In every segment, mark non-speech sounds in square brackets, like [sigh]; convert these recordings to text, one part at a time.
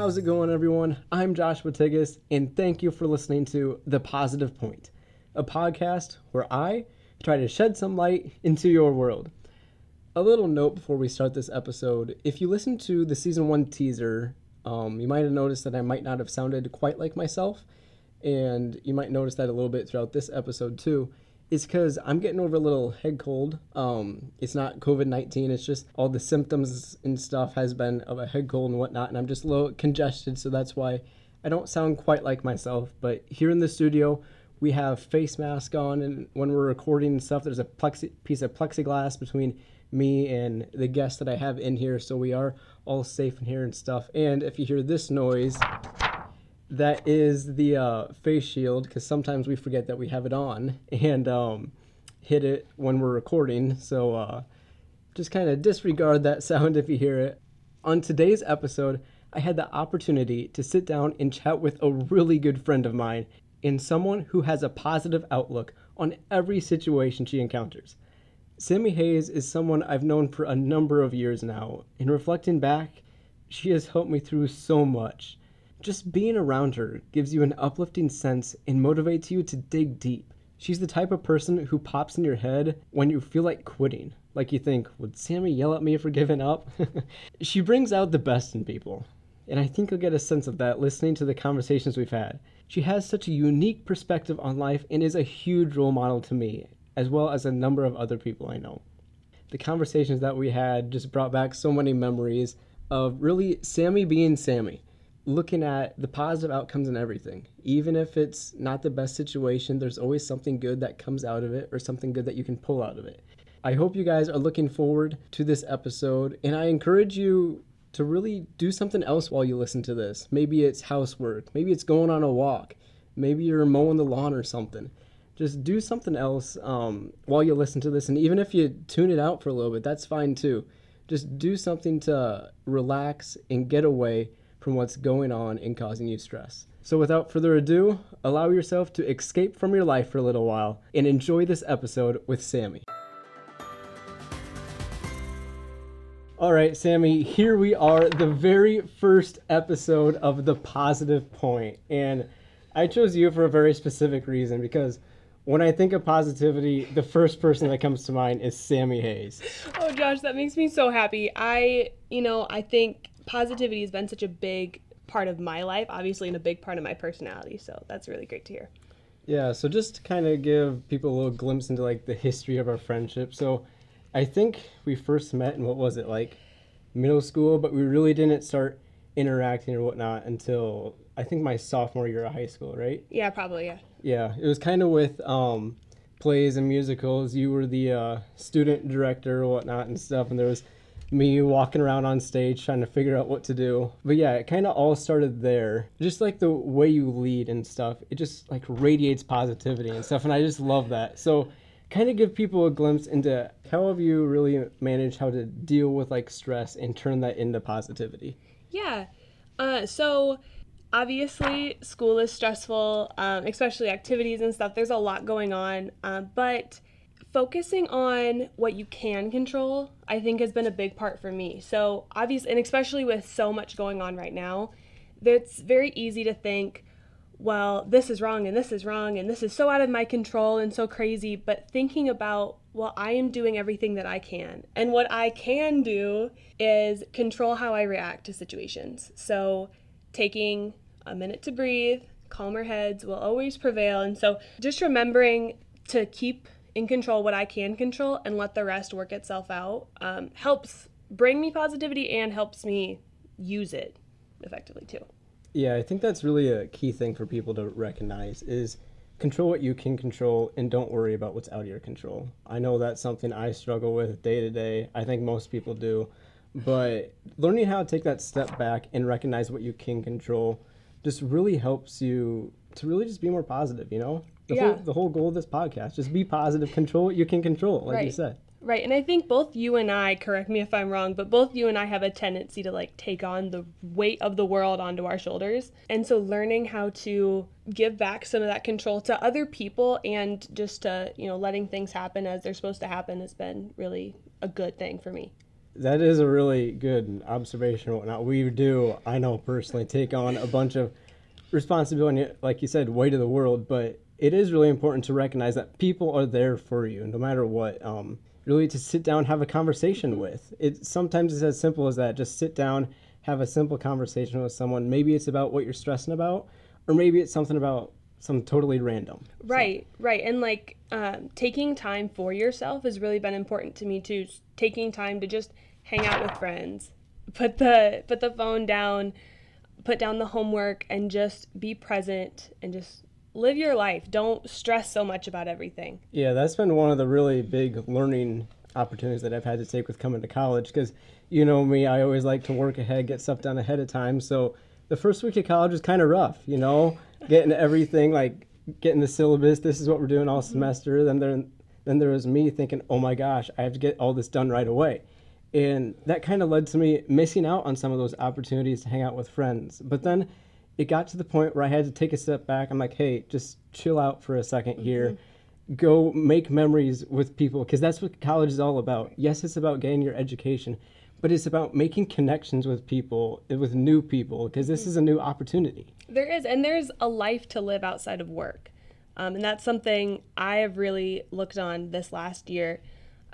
How's it going, everyone? I'm Joshua Tigas, and thank you for listening to The Positive Point, a podcast where I try to shed some light into your world. A little note before we start this episode if you listen to the season one teaser, um, you might have noticed that I might not have sounded quite like myself, and you might notice that a little bit throughout this episode too is because I'm getting over a little head cold. Um, it's not COVID 19, it's just all the symptoms and stuff has been of a head cold and whatnot. And I'm just a little congested, so that's why I don't sound quite like myself. But here in the studio, we have face mask on, and when we're recording and stuff, there's a plexi- piece of plexiglass between me and the guests that I have in here, so we are all safe in here and stuff. And if you hear this noise, that is the uh, face shield because sometimes we forget that we have it on [laughs] and um, hit it when we're recording. So uh, just kind of disregard that [laughs] sound if you hear it. On today's episode, I had the opportunity to sit down and chat with a really good friend of mine and someone who has a positive outlook on every situation she encounters. Sammy Hayes is someone I've known for a number of years now, and reflecting back, she has helped me through so much. Just being around her gives you an uplifting sense and motivates you to dig deep. She's the type of person who pops in your head when you feel like quitting. Like you think, would Sammy yell at me for giving up? [laughs] she brings out the best in people. And I think you'll get a sense of that listening to the conversations we've had. She has such a unique perspective on life and is a huge role model to me, as well as a number of other people I know. The conversations that we had just brought back so many memories of really Sammy being Sammy looking at the positive outcomes in everything. Even if it's not the best situation, there's always something good that comes out of it or something good that you can pull out of it. I hope you guys are looking forward to this episode, and I encourage you to really do something else while you listen to this. Maybe it's housework, maybe it's going on a walk, maybe you're mowing the lawn or something. Just do something else um, while you listen to this, and even if you tune it out for a little bit, that's fine too. Just do something to relax and get away from what's going on and causing you stress. So, without further ado, allow yourself to escape from your life for a little while and enjoy this episode with Sammy. All right, Sammy, here we are, the very first episode of The Positive Point. And I chose you for a very specific reason because when I think of positivity, the first person that comes to mind is Sammy Hayes. Oh, Josh, that makes me so happy. I, you know, I think positivity has been such a big part of my life, obviously, and a big part of my personality. So that's really great to hear. Yeah, so just to kind of give people a little glimpse into like the history of our friendship. So I think we first met in what was it, like middle school, but we really didn't start interacting or whatnot until I think my sophomore year of high school, right? Yeah, probably, yeah. Yeah, it was kind of with um, plays and musicals. You were the uh, student director or whatnot and stuff, and there was me walking around on stage trying to figure out what to do. But yeah, it kind of all started there. Just like the way you lead and stuff, it just like radiates positivity and stuff. And I just love that. So, kind of give people a glimpse into how have you really managed how to deal with like stress and turn that into positivity? Yeah. Uh, so, obviously, school is stressful, um, especially activities and stuff. There's a lot going on. Uh, but focusing on what you can control, I think, has been a big part for me. So, obviously, and especially with so much going on right now, it's very easy to think, well, this is wrong and this is wrong and this is so out of my control and so crazy. But thinking about, well, I am doing everything that I can. And what I can do is control how I react to situations. So, taking a minute to breathe, calmer heads will always prevail. And so, just remembering to keep in control what I can control and let the rest work itself out um, helps bring me positivity and helps me use it effectively too. Yeah, I think that's really a key thing for people to recognize is control what you can control and don't worry about what's out of your control. I know that's something I struggle with day to day. I think most people do. But learning how to take that step back and recognize what you can control just really helps you to really just be more positive, you know? The, yeah. whole, the whole goal of this podcast, just be positive, control what you can control, like right. you said. Right. And I think both you and I, correct me if I'm wrong, but both you and I have a tendency to like take on the weight of the world onto our shoulders. And so learning how to give back some of that control to other people and just to, you know, letting things happen as they're supposed to happen has been really a good thing for me. that is a really good observation. Whatnot. We do, I know personally, take on a bunch of responsibility, like you said, weight of the world. But it is really important to recognize that people are there for you, no matter what. Um, really, to sit down, have a conversation with. It sometimes it's as simple as that. Just sit down, have a simple conversation with someone. Maybe it's about what you're stressing about, or maybe it's something about some totally random. Right, so. right. And like um, taking time for yourself has really been important to me too. Taking time to just hang out with friends, put the put the phone down, put down the homework, and just be present and just live your life. Don't stress so much about everything. Yeah, that's been one of the really big learning opportunities that I've had to take with coming to college because you know me, I always like to work ahead, get stuff done ahead of time. So the first week of college was kind of rough, you know, getting everything like getting the syllabus. This is what we're doing all mm-hmm. semester. Then there, then there was me thinking, oh my gosh, I have to get all this done right away, and that kind of led to me missing out on some of those opportunities to hang out with friends. But then it got to the point where I had to take a step back. I'm like, hey, just chill out for a 2nd mm-hmm. here. Go make memories with people because that's what college is all about. Yes, it's about getting your education, but it's about making connections with people, with new people, because this is a new opportunity. There is, and there's a life to live outside of work. Um, and that's something I have really looked on this last year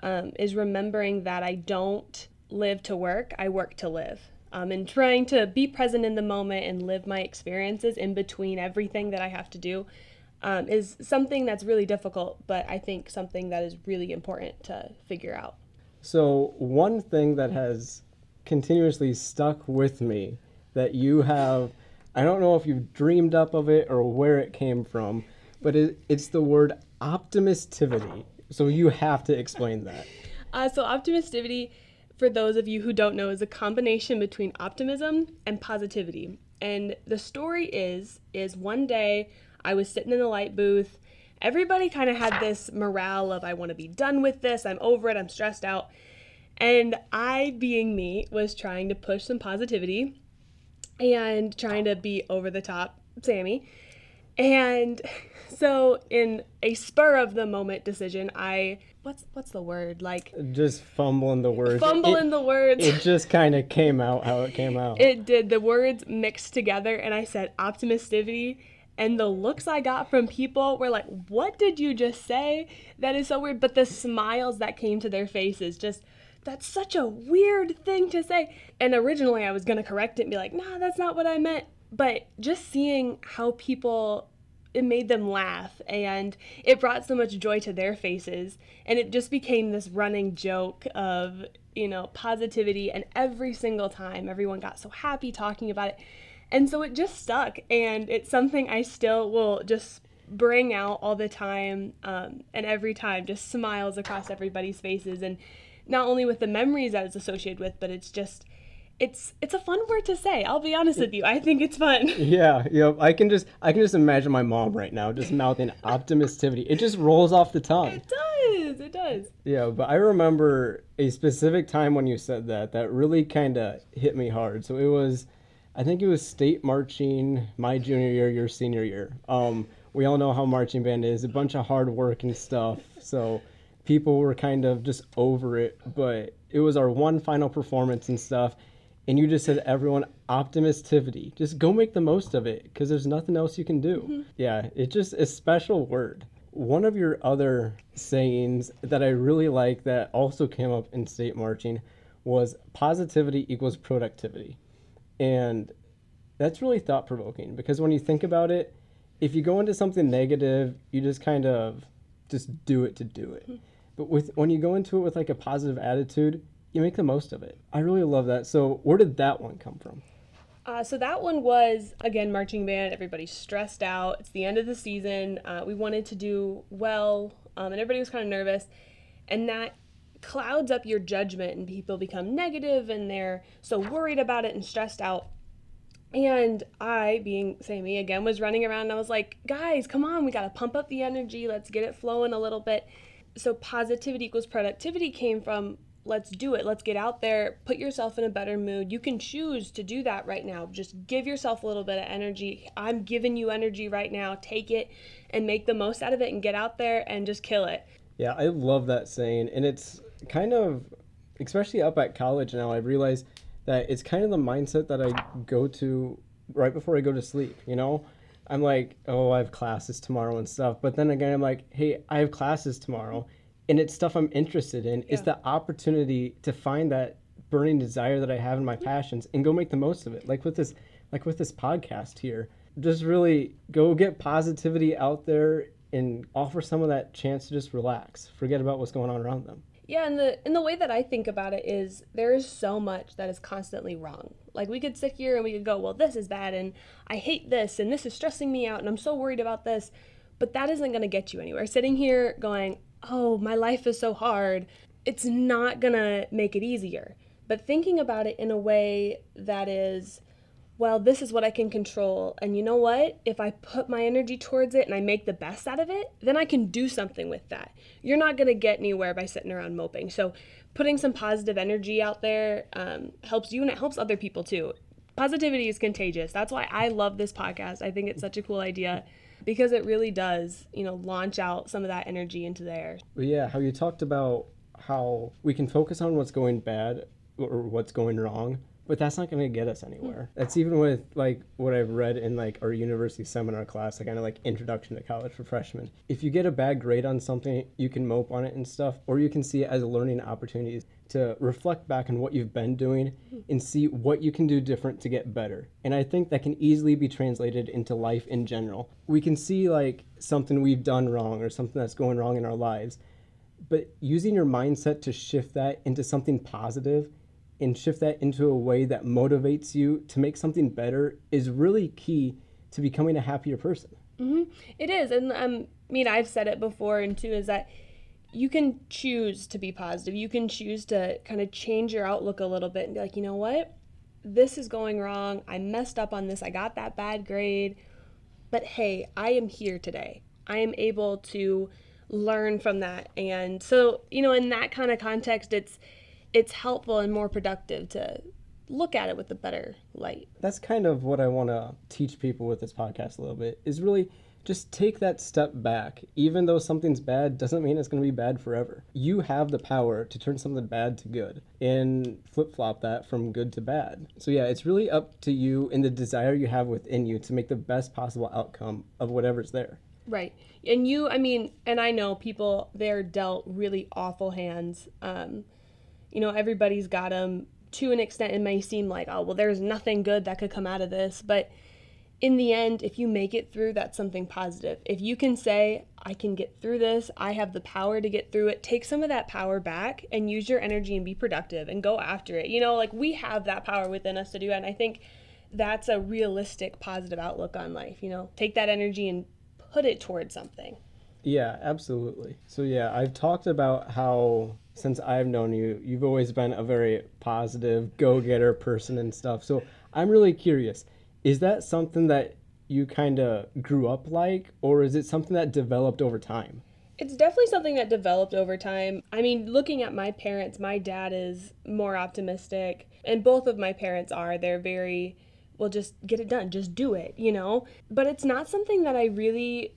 um, is remembering that I don't live to work, I work to live. Um, and trying to be present in the moment and live my experiences in between everything that I have to do um, is something that's really difficult, but I think something that is really important to figure out. So, one thing that has continuously stuck with me that you have, I don't know if you've dreamed up of it or where it came from, but it, it's the word optimistivity. So, you have to explain that. Uh, so, optimistivity, for those of you who don't know, is a combination between optimism and positivity. And the story is, is one day I was sitting in the light booth everybody kind of had this morale of I want to be done with this, I'm over it, I'm stressed out. And I, being me, was trying to push some positivity and trying to be over the top Sammy. And [laughs] so in a spur of the moment decision, I what's what's the word? Like just fumbling the words. Fumbling it, the words. It just kind of came out how it came out. It did. The words mixed together and I said optimistivity and the looks I got from people were like, What did you just say? That is so weird. But the smiles that came to their faces just, that's such a weird thing to say. And originally I was going to correct it and be like, Nah, that's not what I meant. But just seeing how people, it made them laugh and it brought so much joy to their faces. And it just became this running joke of, you know, positivity. And every single time everyone got so happy talking about it and so it just stuck. And it's something I still will just bring out all the time. Um, and every time just smiles across everybody's faces. And not only with the memories that it's associated with, but it's just it's it's a fun word to say. I'll be honest with you. I think it's fun. [laughs] Yeah, yeah. I can just I can just imagine my mom right now just mouthing optimistivity. It just rolls off the tongue. It does. It does. Yeah, but I remember a specific time when you said that that really kind of hit me hard. So it was I think it was state marching my junior year, your senior year. Um, we all know how marching band is a bunch of hard work and stuff. So people were kind of just over it. But it was our one final performance and stuff. And you just said, everyone, optimistivity. Just go make the most of it because there's nothing else you can do. Mm-hmm. Yeah, it's just a special word. One of your other sayings that I really like that also came up in state marching was positivity equals productivity. And that's really thought provoking because when you think about it, if you go into something negative, you just kind of just do it to do it. Mm-hmm. But with when you go into it with like a positive attitude, you make the most of it. I really love that. So where did that one come from? Uh, so that one was again marching band. Everybody's stressed out. It's the end of the season. Uh, we wanted to do well, um, and everybody was kind of nervous, and that clouds up your judgment and people become negative and they're so worried about it and stressed out. And I, being Sammy again, was running around and I was like, guys, come on, we got to pump up the energy. Let's get it flowing a little bit. So, positivity equals productivity came from let's do it. Let's get out there, put yourself in a better mood. You can choose to do that right now. Just give yourself a little bit of energy. I'm giving you energy right now. Take it and make the most out of it and get out there and just kill it. Yeah, I love that saying. And it's kind of especially up at college now, I realize that it's kind of the mindset that I go to right before I go to sleep, you know? I'm like, oh, I have classes tomorrow and stuff. But then again, I'm like, hey, I have classes tomorrow and it's stuff I'm interested in. Yeah. It's the opportunity to find that burning desire that I have in my passions and go make the most of it. Like with this like with this podcast here. Just really go get positivity out there and offer some of that chance to just relax. Forget about what's going on around them. Yeah, and the and the way that I think about it is there is so much that is constantly wrong. Like we could sit here and we could go, well, this is bad and I hate this and this is stressing me out and I'm so worried about this, but that isn't going to get you anywhere. Sitting here going, "Oh, my life is so hard." It's not to make it easier. But thinking about it in a way that is well, this is what I can control. And you know what? If I put my energy towards it and I make the best out of it, then I can do something with that. You're not going to get anywhere by sitting around moping. So, putting some positive energy out there um, helps you and it helps other people too. Positivity is contagious. That's why I love this podcast. I think it's such a cool idea because it really does, you know, launch out some of that energy into the air. Well, yeah, how you talked about how we can focus on what's going bad or what's going wrong but that's not going to get us anywhere. Hmm. That's even with like what I've read in like our university seminar class, like kind of like introduction to college for freshmen. If you get a bad grade on something, you can mope on it and stuff, or you can see it as a learning opportunities to reflect back on what you've been doing hmm. and see what you can do different to get better. And I think that can easily be translated into life in general. We can see like something we've done wrong or something that's going wrong in our lives, but using your mindset to shift that into something positive and shift that into a way that motivates you to make something better is really key to becoming a happier person. Mm-hmm. It is, and um, I mean, I've said it before, and too, is that you can choose to be positive. You can choose to kind of change your outlook a little bit and be like, you know what, this is going wrong. I messed up on this. I got that bad grade, but hey, I am here today. I am able to learn from that, and so you know, in that kind of context, it's it's helpful and more productive to look at it with a better light. That's kind of what I want to teach people with this podcast a little bit is really just take that step back. Even though something's bad doesn't mean it's going to be bad forever. You have the power to turn something bad to good and flip-flop that from good to bad. So yeah, it's really up to you and the desire you have within you to make the best possible outcome of whatever's there. Right. And you, I mean, and I know people they're dealt really awful hands. Um you know, everybody's got them to an extent. It may seem like, oh, well, there's nothing good that could come out of this. But in the end, if you make it through, that's something positive. If you can say, I can get through this, I have the power to get through it, take some of that power back and use your energy and be productive and go after it. You know, like we have that power within us to do it. And I think that's a realistic, positive outlook on life. You know, take that energy and put it towards something. Yeah, absolutely. So, yeah, I've talked about how since I've known you, you've always been a very positive, go getter person and stuff. So, I'm really curious is that something that you kind of grew up like, or is it something that developed over time? It's definitely something that developed over time. I mean, looking at my parents, my dad is more optimistic, and both of my parents are. They're very, well, just get it done, just do it, you know? But it's not something that I really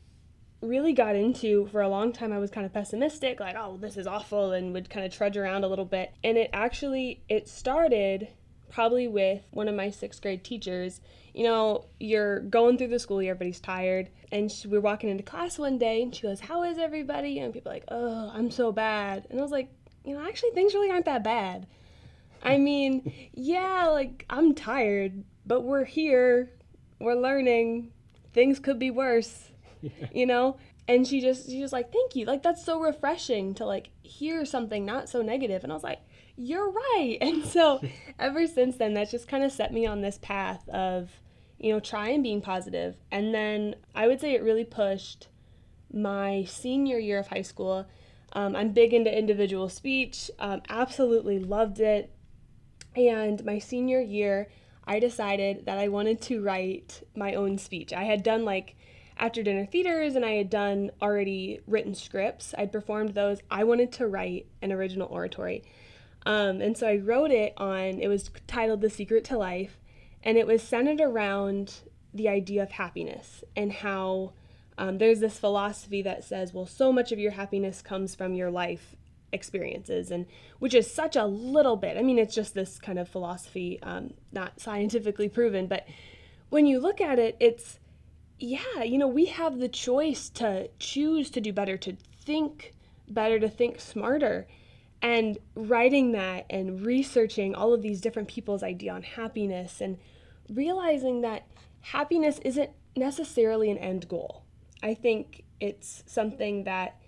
really got into for a long time i was kind of pessimistic like oh this is awful and would kind of trudge around a little bit. And it actually it started probably with one of my sixth grade teachers. You know you're going through the school year everybody's tired and she, we are walking into class one day and she goes how is everybody? And people are like oh i'm so bad. And i was like you know actually things really aren't that bad. I mean [laughs] yeah like i'm tired but we're here. We're learning. Things could be worse [laughs] you know? And she just she was like, "Thank you." Like that's so refreshing to like hear something not so negative. And I was like, "You're right." [laughs] And so [laughs] ever since then that's just kind of set me on this path of you know, trying being positive. And then I would say it really pushed my senior year of high school. Um, I'm big into individual speech, um, absolutely loved it. And my senior year, I decided that I wanted to write my own speech. I had done like after dinner theaters and I had done already written scripts. I'd performed those. I wanted to write an original oratory. Um, and so I wrote it on, it was titled The Secret to Life, and it was centered around the idea of happiness and how um, there's this philosophy that says, well, so much of your happiness comes from your life experiences and which is such a little bit i mean it's just this kind of philosophy um, not scientifically proven but when you look at it it's yeah you know we have the choice to choose to do better to think better to think smarter and writing that and researching all of these different people's idea on happiness and realizing that happiness isn't necessarily an end goal i think it's something that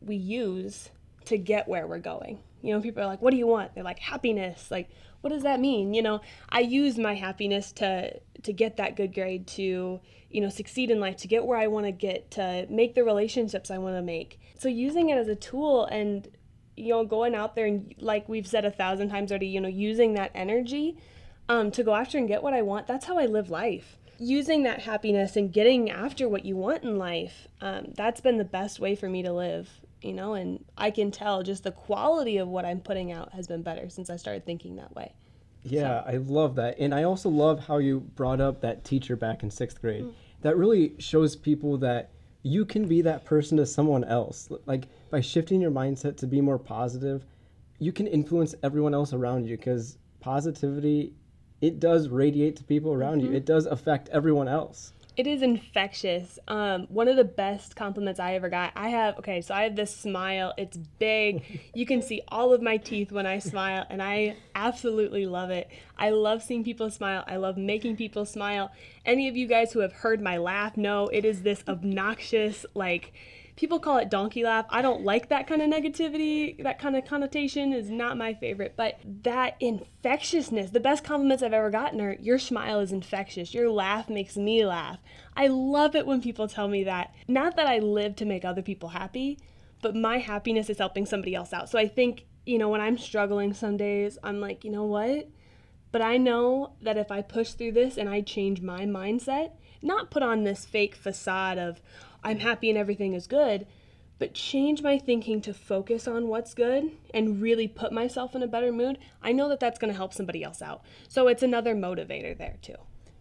we use to get where we're going. You know, people are like, "What do you want?" They're like, "Happiness." Like, what does that mean? You know, I use my happiness to to get that good grade, to you know, succeed in life, to get where I want to get, to make the relationships I want to make. So using it as a tool and you know, going out there and like we've said a thousand times already, you know, using that energy um, to go after and get what I want. That's how I live life. Using that happiness and getting after what you want in life, um, that's been the best way for me to live you know, and I can tell just the quality of what I'm putting out has been better since I started thinking that way. Yeah, so. I love that. And I also love how you brought up that teacher back in sixth grade. Mm. That really shows people that you can be that person to someone else. Like by shifting your mindset to be more positive, you can influence everyone else around you because positivity, it does radiate to people around mm-hmm. you, it does affect everyone else. It is infectious. Um, one of the best compliments I ever got. I have okay, so I have this smile. It's big. You can see all of my teeth when I smile, and I absolutely love it. I love seeing people smile. I love making people smile. Any of you guys who have heard my laugh know it is this obnoxious like people call it donkey laugh. I don't like that kind of negativity. That kind of connotation is not my favorite. But that infectiousness, the best compliments I've ever gotten are your smile is infectious. Your laugh makes me laugh. I love it when people tell me that. Not that I live to make other people happy, but my happiness is helping somebody else out. So I think, you know, when I'm struggling some days, I'm like, you know what? But I know that if I push through this and I change my mindset, not put on this fake facade of, I'm happy and everything is good, but change my thinking to focus on what's good and really put myself in a better mood, I know that that's going to help somebody else out. So it's another motivator there too.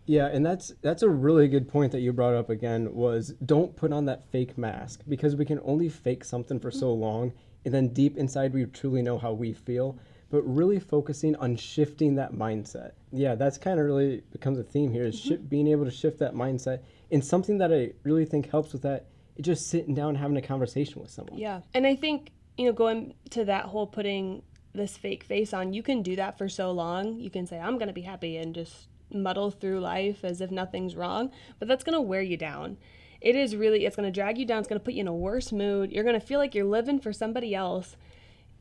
Yeah, and that's that's a really good point that you brought up again was don't put on that fake mask because we can only fake something for so long and then deep inside we truly know how we feel, but really focusing on shifting that mindset. Yeah, that's kind of really becomes a theme here is mm-hmm. being able to shift that mindset and something that I really think helps with that is just sitting down and having a conversation with someone. Yeah. And I think, you know, going to that whole putting this fake face on, you can do that for so long. You can say, I'm going to be happy and just muddle through life as if nothing's wrong, but that's going to wear you down. It is really, it's going to drag you down. It's going to put you in a worse mood. You're going to feel like you're living for somebody else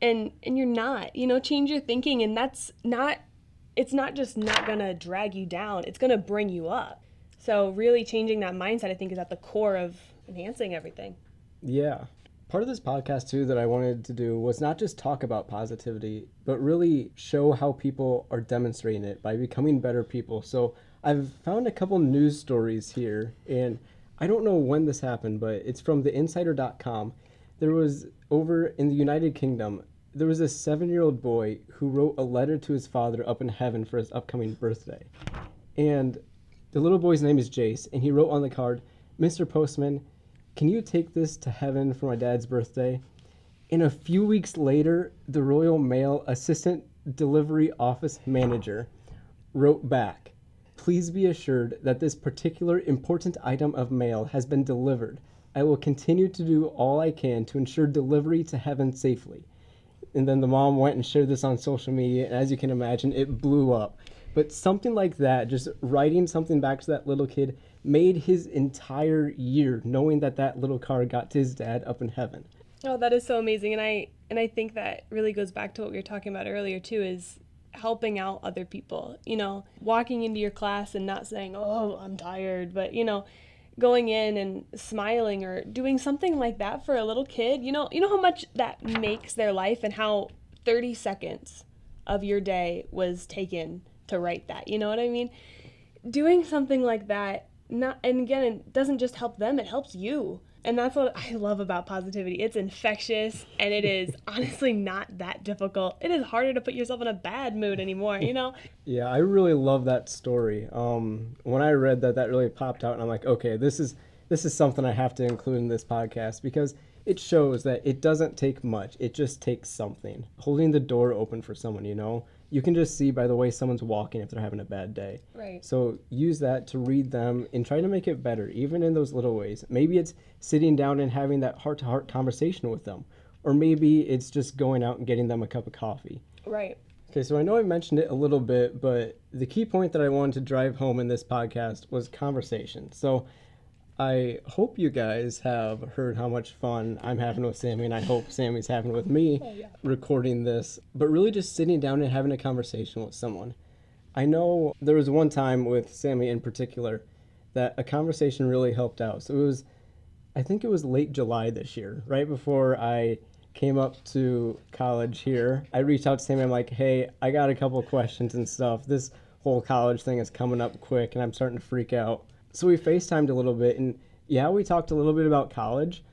and and you're not. You know, change your thinking and that's not it's not just not going to drag you down. It's going to bring you up. So really changing that mindset, I think, is at the core of enhancing everything. Yeah. Part of this podcast too that I wanted to do was not just talk about positivity, but really show how people are demonstrating it by becoming better people. So I've found a couple news stories here, and I don't know when this happened, but it's from theinsider.com. There was over in the United Kingdom, there was a seven year old boy who wrote a letter to his father up in heaven for his upcoming birthday. And the little boy's name is Jace, and he wrote on the card, Mr. Postman, can you take this to heaven for my dad's birthday? And a few weeks later, the Royal Mail Assistant Delivery Office Manager wrote back, Please be assured that this particular important item of mail has been delivered. I will continue to do all I can to ensure delivery to heaven safely. And then the mom went and shared this on social media, and as you can imagine, it blew up. But something like that, just writing something back to that little kid, made his entire year knowing that that little car got to his dad up in heaven. Oh, that is so amazing, and I and I think that really goes back to what we were talking about earlier too. Is helping out other people. You know, walking into your class and not saying, "Oh, I'm tired," but you know, going in and smiling or doing something like that for a little kid. You know, you know how much that makes their life and how 30 seconds of your day was taken to write that. You know what I mean? Doing something like that, not and again, it doesn't just help them; it helps you. And that's what I love about positivity. It's infectious and it is [laughs] honestly not that difficult. It is harder to put yourself in a bad mood anymore, you know? [laughs] yeah, I really love that story. Um, when I read that, that really popped out, and I'm like, okay, this is this is something I have to include in this podcast because it shows that it doesn't take much. It just takes something. Holding the door open for someone, you know? You can just see by the way someone's walking if they're having a bad day. Right. So use that to read them and try to make it better, even in those little ways. Maybe it's sitting down and having that heart to heart conversation with them, or maybe it's just going out and getting them a cup of coffee. Right. Okay, so I know I mentioned it a little bit, but the key point that I wanted to drive home in this podcast was conversation. So I hope you guys have heard how much fun I'm having with Sammy, and I hope Sammy's having with me oh, recording this. But really, just sitting down and having a conversation with someone. I know there was one time with Sammy in particular that a conversation really helped out. So it was, I think it was late July this year, right before I came up to college here. I reached out to Sammy. I'm like, hey, I got a couple of questions and stuff. This whole college thing is coming up quick, and I'm starting to freak out. So we FaceTimed a little bit, and yeah, we talked a little bit about college,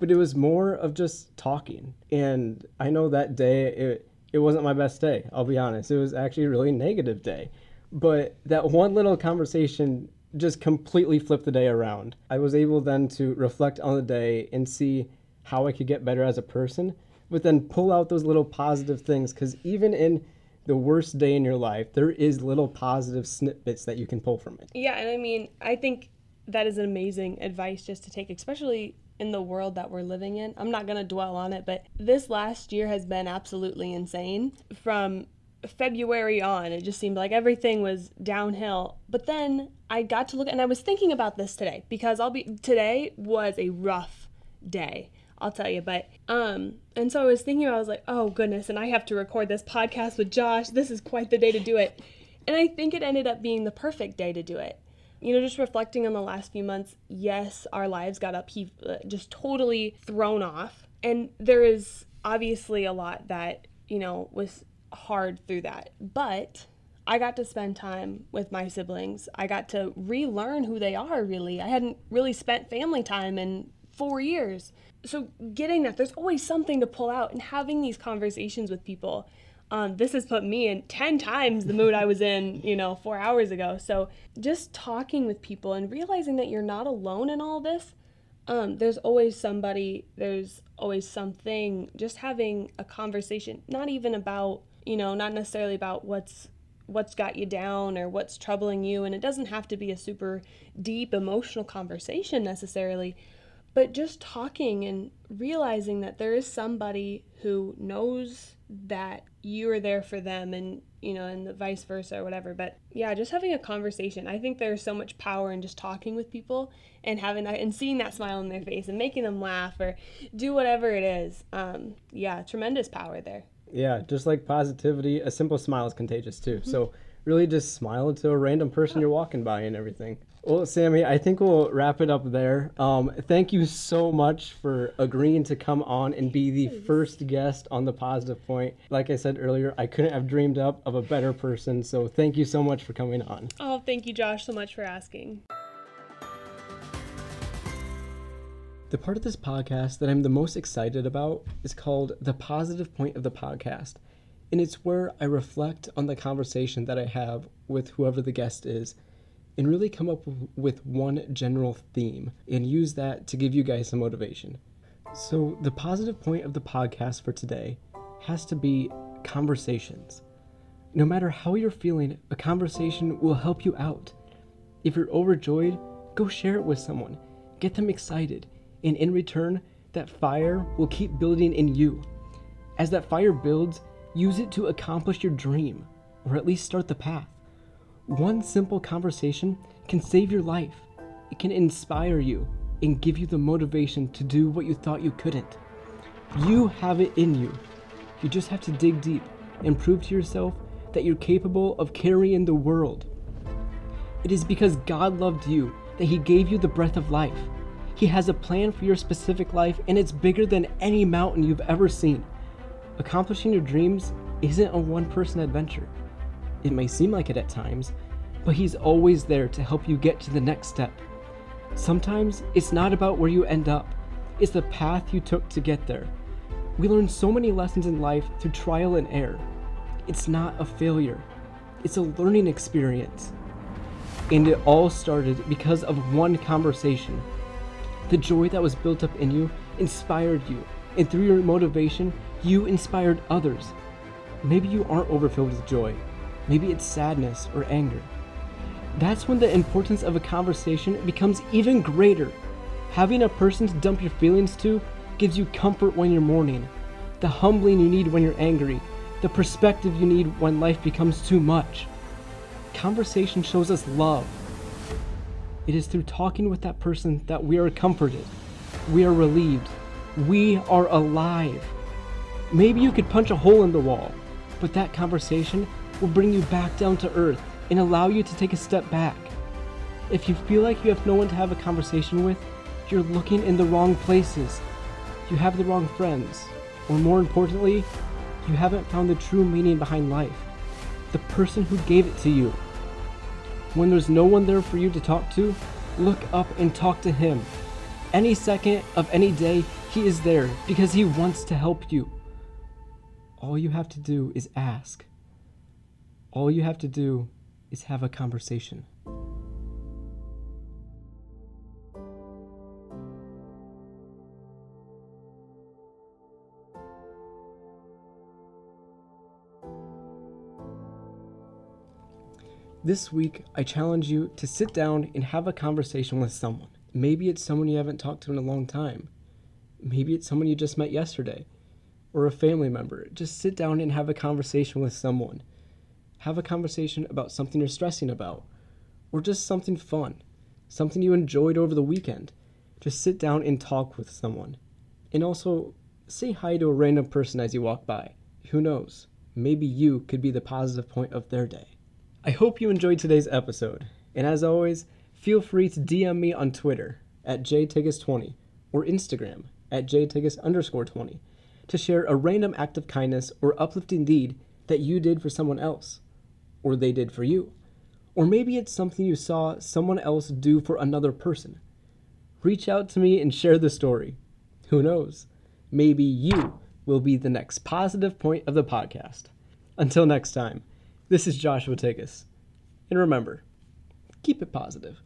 but it was more of just talking. And I know that day it it wasn't my best day. I'll be honest. It was actually a really negative day. But that one little conversation just completely flipped the day around. I was able then to reflect on the day and see how I could get better as a person, but then pull out those little positive things because even in the worst day in your life, there is little positive snippets that you can pull from it. Yeah, and I mean, I think that is an amazing advice just to take, especially in the world that we're living in. I'm not going to dwell on it, but this last year has been absolutely insane. From February on, it just seemed like everything was downhill. But then I got to look, and I was thinking about this today because I'll be, today was a rough day. I'll tell you. But um, and so I was thinking, I was like, oh goodness, and I have to record this podcast with Josh. This is quite the day to do it. And I think it ended up being the perfect day to do it. You know, just reflecting on the last few months, yes, our lives got up, uh, just totally thrown off. And there is obviously a lot that, you know, was hard through that. But I got to spend time with my siblings. I got to relearn who they are, really. I hadn't really spent family time in four years so getting that there's always something to pull out and having these conversations with people um, this has put me in 10 times the mood i was in you know four hours ago. So just talking with people and realizing that you're not alone in all this um, there's always somebody there's always something just having a conversation not even about you know not necessarily about what's what's got you down or what's troubling you and it doesn't have to be a super deep emotional conversation necessarily but just talking and realizing that there is somebody who knows that you are there for them and you know and the vice versa or whatever. But yeah just having a conversation. I think there's so much power in just talking with people and having that and seeing that smile on their face and making them laugh or do whatever it is. Um, yeah tremendous power there. Yeah just like positivity a simple smile is contagious too. Mm-hmm. so really just smile to a random person you're walking by and everything well, Sammy, I think we'll wrap it up there. Um, thank you so much for agreeing to come on and be the first guest on the Positive Point. Like I said earlier, I couldn't have dreamed up of a better person. So thank you so much for coming on. Oh, thank you, Josh, so much for asking. The part of this podcast that I'm the most excited about is called The Positive Point of the Podcast. And it's where I reflect on the conversation that I have with whoever the guest is and really come up with one general theme and use that to give you guys some motivation. So, the positive point of the podcast for today has to be conversations. No matter how you're feeling, a conversation will help you out. If you're overjoyed, go share it with someone, get them excited, and in return, that fire will keep building in you. As that fire builds, use it to accomplish your dream, or at least start the path. One simple conversation can save your life. It can inspire you and give you the motivation to do what you thought you couldn't. You have it in you. You just have to dig deep and prove to yourself that you're capable of carrying the world. It is because God loved you that He gave you the breath of life. He has a plan for your specific life, and it's bigger than any mountain you've ever seen. Accomplishing your dreams isn't a one person adventure. It may seem like it at times, but He's always there to help you get to the next step. Sometimes it's not about where you end up, it's the path you took to get there. We learn so many lessons in life through trial and error. It's not a failure, it's a learning experience. And it all started because of one conversation. The joy that was built up in you inspired you, and through your motivation, you inspired others. Maybe you aren't overfilled with joy. Maybe it's sadness or anger. That's when the importance of a conversation becomes even greater. Having a person to dump your feelings to gives you comfort when you're mourning, the humbling you need when you're angry, the perspective you need when life becomes too much. Conversation shows us love. It is through talking with that person that we are comforted, we are relieved, we are alive. Maybe you could punch a hole in the wall, but that conversation will bring you back down to earth and allow you to take a step back. If you feel like you have no one to have a conversation with, you're looking in the wrong places. You have the wrong friends. Or more importantly, you haven't found the true meaning behind life. The person who gave it to you. When there's no one there for you to talk to, look up and talk to him. Any second of any day, he is there because he wants to help you. All you have to do is ask. All you have to do is have a conversation. This week, I challenge you to sit down and have a conversation with someone. Maybe it's someone you haven't talked to in a long time. Maybe it's someone you just met yesterday or a family member. Just sit down and have a conversation with someone. Have a conversation about something you're stressing about or just something fun, something you enjoyed over the weekend. Just sit down and talk with someone. And also, say hi to a random person as you walk by. Who knows? Maybe you could be the positive point of their day. I hope you enjoyed today's episode. And as always, feel free to DM me on Twitter at jtigus20 or Instagram at jtigus underscore 20 to share a random act of kindness or uplifting deed that you did for someone else, or they did for you. Or maybe it's something you saw someone else do for another person. Reach out to me and share the story. Who knows? Maybe you will be the next positive point of the podcast. Until next time. This is Joshua Tigas. And remember, keep it positive.